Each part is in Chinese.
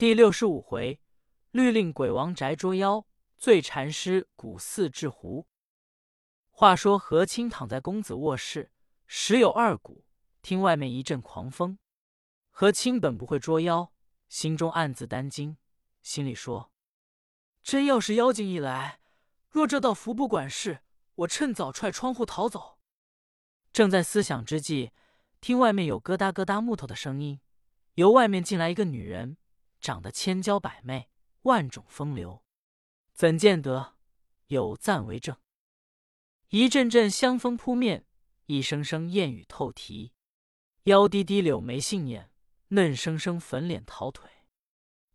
第六十五回，律令鬼王宅捉妖，醉禅师古寺制壶。话说何清躺在公子卧室，时有二鼓，听外面一阵狂风。何清本不会捉妖，心中暗自担惊，心里说：“真要是妖精一来，若这道符不管事，我趁早踹窗户逃走。”正在思想之际，听外面有咯哒咯哒木头的声音，由外面进来一个女人，长得千娇百媚，万种风流，怎见得有赞为证？一阵阵香风扑面，一声声艳语透啼。腰滴滴柳眉杏眼，嫩生生粉脸桃腿。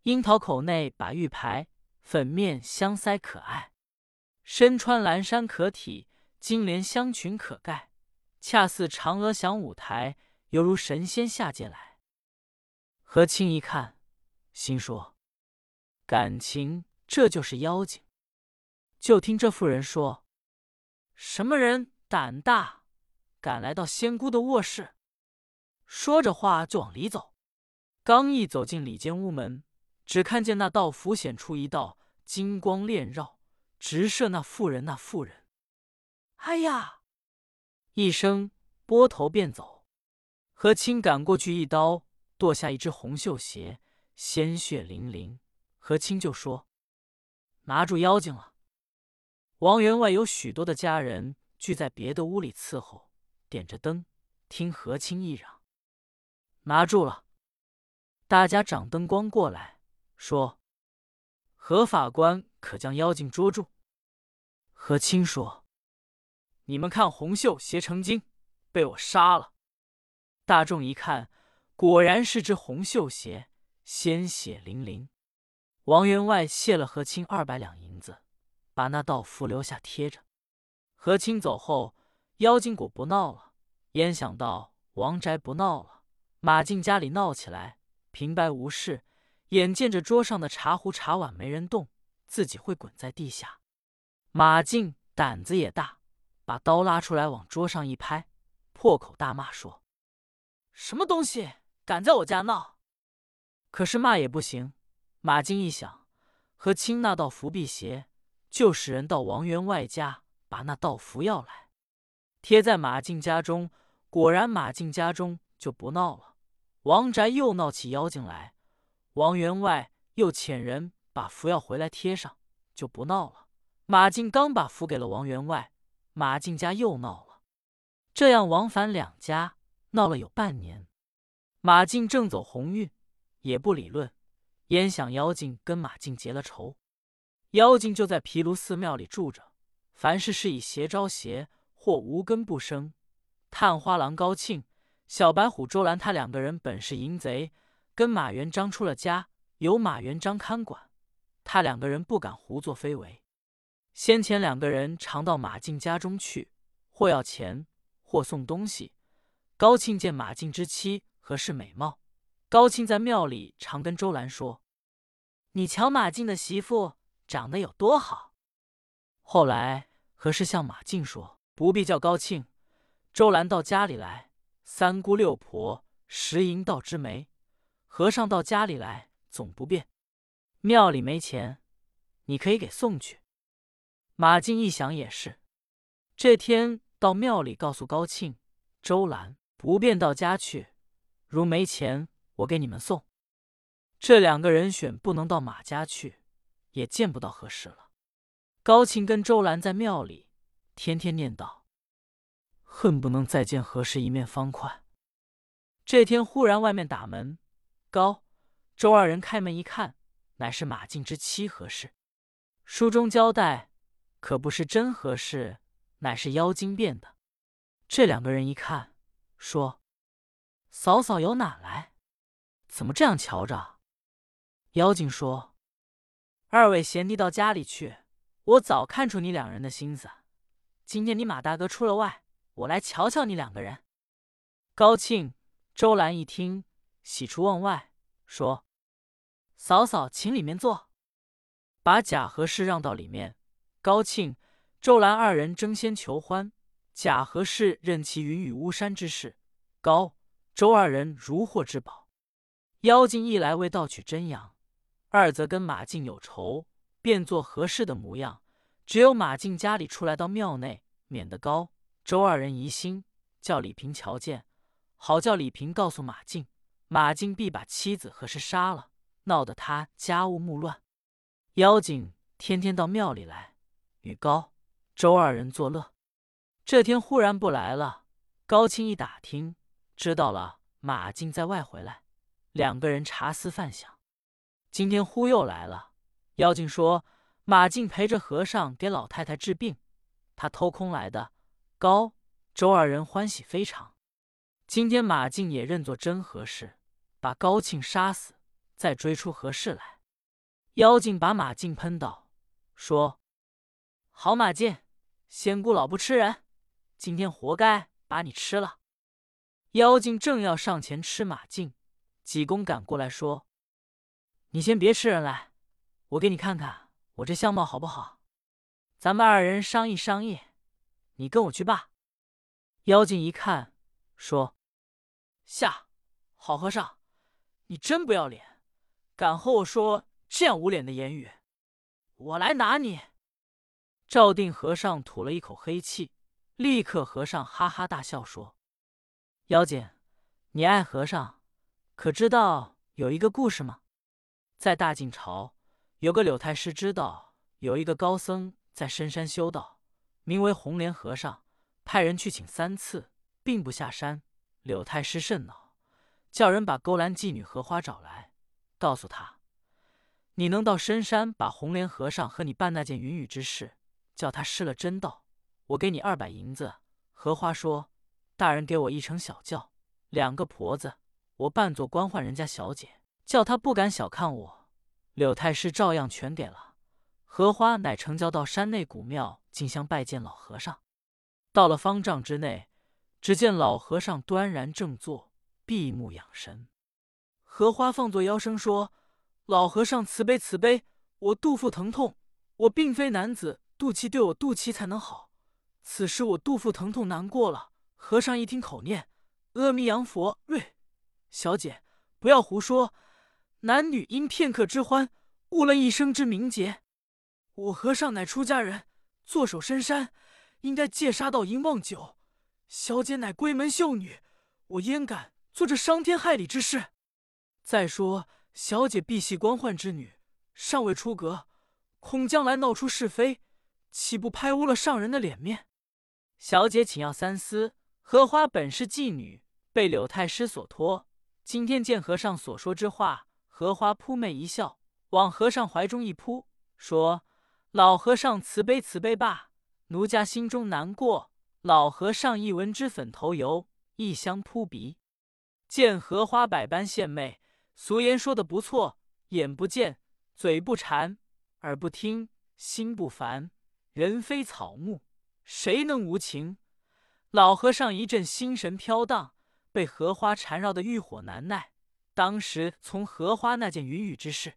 樱桃口内把玉牌，粉面香腮可爱。身穿蓝衫可体，金莲香裙可盖。恰似嫦娥降舞台，犹如神仙下界来。何清一看，心说：感情这就是妖精。就听这妇人说。什么人胆大，敢来到仙姑的卧室？说着话就往里走。刚一走进里间屋门，只看见那道符显出一道金光链绕，直射那妇人。那妇人，哎呀！一声拨头便走。何清赶过去，一刀剁下一只红绣鞋，鲜血淋淋。何清就说：“拿住妖精了。”王员外有许多的家人聚在别的屋里伺候，点着灯听何清一嚷：“拿住了！”大家掌灯光过来，说：“何法官可将妖精捉住？”何清说：“你们看红袖鞋成精，被我杀了。”大众一看，果然是只红绣鞋，鲜血淋淋。王员外谢了何清二百两银子。把那道符留下贴着。何清走后，妖精果不闹了。焉想到王宅不闹了，马进家里闹起来，平白无事。眼见着桌上的茶壶茶碗没人动，自己会滚在地下。马进胆子也大，把刀拉出来往桌上一拍，破口大骂说：“什么东西敢在我家闹？”可是骂也不行。马进一想，和清那道符辟邪。就使人到王员外家把那道符要来，贴在马进家中。果然马进家中就不闹了。王宅又闹起妖精来，王员外又遣人把符要回来贴上，就不闹了。马进刚把符给了王员外，马进家又闹了。这样往返两家闹了有半年。马进正走鸿运，也不理论，焉想妖精跟马进结了仇。妖精就在毗卢寺庙里住着，凡事是以邪招邪，或无根不生。探花郎高庆、小白虎周兰，他两个人本是淫贼，跟马元璋出了家，由马元璋看管。他两个人不敢胡作非为。先前两个人常到马进家中去，或要钱，或送东西。高庆见马进之妻何氏美貌，高庆在庙里常跟周兰说：“你瞧马进的媳妇。”长得有多好？后来何氏向马进说：“不必叫高庆，周兰到家里来，三姑六婆拾银道之媒，和尚到家里来总不便。庙里没钱，你可以给送去。”马进一想也是，这天到庙里告诉高庆、周兰不便到家去，如没钱，我给你们送。这两个人选不能到马家去。也见不到何氏了。高庆跟周兰在庙里天天念叨，恨不能再见何氏一面方块。这天忽然外面打门，高、周二人开门一看，乃是马进之妻何氏。书中交代，可不是真何氏，乃是妖精变的。这两个人一看，说：“嫂嫂有哪来？怎么这样瞧着？”妖精说。二位贤弟到家里去，我早看出你两人的心思。今天你马大哥出了外，我来瞧瞧你两个人。高庆、周兰一听，喜出望外，说：“嫂嫂，请里面坐。”把贾和氏让到里面。高庆、周兰二人争先求欢，贾和氏任其云雨巫山之事，高、周二人如获至宝。妖精一来为盗取真阳。二则跟马进有仇，便做合适的模样。只有马进家里出来到庙内，免得高周二人疑心，叫李平瞧见，好叫李平告诉马进，马进必把妻子何氏杀了，闹得他家务目乱。妖精天天到庙里来，与高周二人作乐。这天忽然不来了，高清一打听，知道了马进在外回来，两个人茶思饭想。今天忽又来了，妖精说。马进陪着和尚给老太太治病，他偷空来的。高周二人欢喜非常。今天马进也认作真和氏，把高庆杀死，再追出和氏来。妖精把马进喷倒，说：“好马进，仙姑老不吃人，今天活该把你吃了。”妖精正要上前吃马进，济公赶过来说：“你先别吃人来，我给你看看。”我这相貌好不好？咱们二人商议商议，你跟我去罢。妖精一看，说：“下好和尚，你真不要脸，敢和我说这样无脸的言语！我来拿你。”赵定和尚吐了一口黑气，立刻和尚哈哈大笑说：“妖精，你爱和尚，可知道有一个故事吗？在大晋朝。”有个柳太师知道有一个高僧在深山修道，名为红莲和尚，派人去请三次，并不下山。柳太师甚恼，叫人把勾栏妓女荷花找来，告诉他：“你能到深山把红莲和尚和你办那件云雨之事，叫他失了真道，我给你二百银子。”荷花说：“大人给我一乘小轿，两个婆子，我扮作官宦人家小姐，叫他不敢小看我。”柳太师照样全给了，荷花乃成交到山内古庙进香拜见老和尚。到了方丈之内，只见老和尚端然正坐，闭目养神。荷花放作妖声说：“老和尚慈悲慈悲，我肚腹疼痛，我并非男子，肚脐对我肚脐才能好。此时我肚腹疼痛难过了。”和尚一听口念：“阿弥陀佛，瑞小姐，不要胡说。”男女因片刻之欢，误了一生之名节。我和尚乃出家人，坐守深山，应该戒杀盗淫妄酒。小姐乃闺门秀女，我焉敢做这伤天害理之事？再说，小姐必系官宦之女，尚未出阁，恐将来闹出是非，岂不拍污了上人的脸面？小姐，请要三思。荷花本是妓女，被柳太师所托。今天见和尚所说之话。荷花扑媚一笑，往和尚怀中一扑，说：“老和尚慈悲慈悲吧，奴家心中难过。”老和尚一闻之，粉头油，异香扑鼻。见荷花百般献媚，俗言说的不错：眼不见，嘴不馋，耳不听，心不烦。人非草木，谁能无情？老和尚一阵心神飘荡，被荷花缠绕的欲火难耐。当时从荷花那件云雨之事，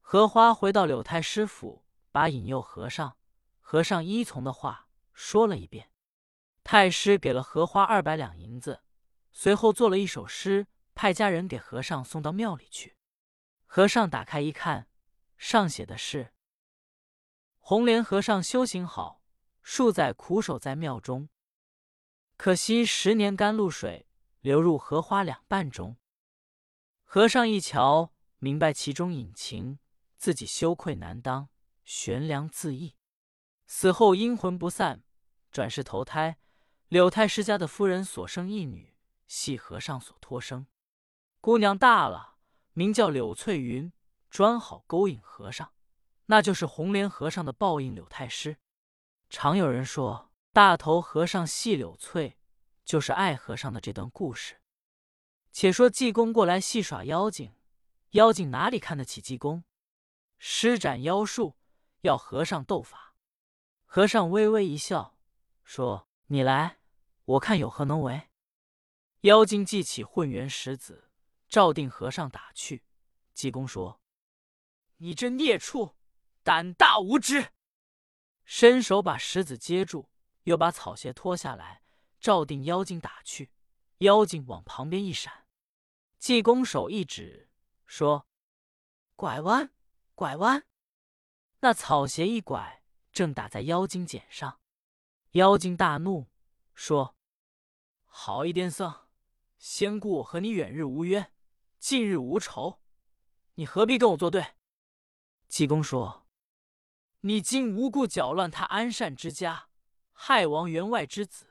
荷花回到柳太师府，把引诱和尚，和尚依从的话说了一遍。太师给了荷花二百两银子，随后做了一首诗，派家人给和尚送到庙里去。和尚打开一看，上写的是：“红莲和尚修行好，数载苦守在庙中，可惜十年甘露水流入荷花两瓣中。”和尚一瞧，明白其中隐情，自己羞愧难当，悬梁自缢。死后阴魂不散，转世投胎。柳太师家的夫人所生一女，系和尚所托生。姑娘大了，名叫柳翠云，专好勾引和尚，那就是红莲和尚的报应。柳太师常有人说，大头和尚系柳翠，就是爱和尚的这段故事。且说济公过来戏耍妖精，妖精哪里看得起济公，施展妖术要和尚斗法。和尚微微一笑，说：“你来，我看有何能为。”妖精记起混元石子，照定和尚打去。济公说：“你这孽畜，胆大无知！”伸手把石子接住，又把草鞋脱下来，照定妖精打去。妖精往旁边一闪，济公手一指，说：“拐弯，拐弯。那草鞋一拐，正打在妖精肩上。妖精大怒，说：“好一癫僧！仙姑我和你远日无冤，近日无仇，你何必跟我作对？”济公说：“你今无故搅乱他安善之家，害王员外之子，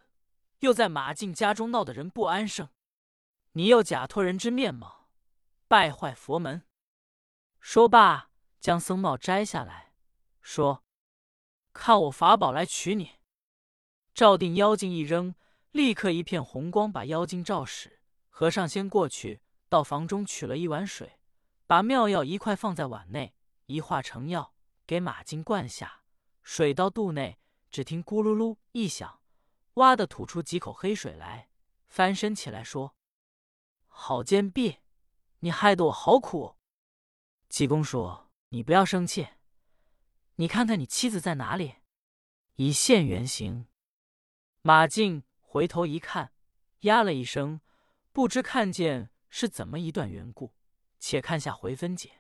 又在马进家中闹得人不安生，你又假托人之面貌，败坏佛门。”说罢，将僧帽摘下来，说：“看我法宝来取你。”照定妖精一扔，立刻一片红光把妖精照使。和尚先过去到房中取了一碗水，把妙药一块放在碗内，一化成药，给马金灌下。水到肚内，只听咕噜噜一响，哇的吐出几口黑水来，翻身起来说：“好贱婢，你害得我好苦。”济公说：“你不要生气，你看看你妻子在哪里？”一现原形。马进回头一看，呀了一声，不知看见是怎么一段缘故。且看下回分解。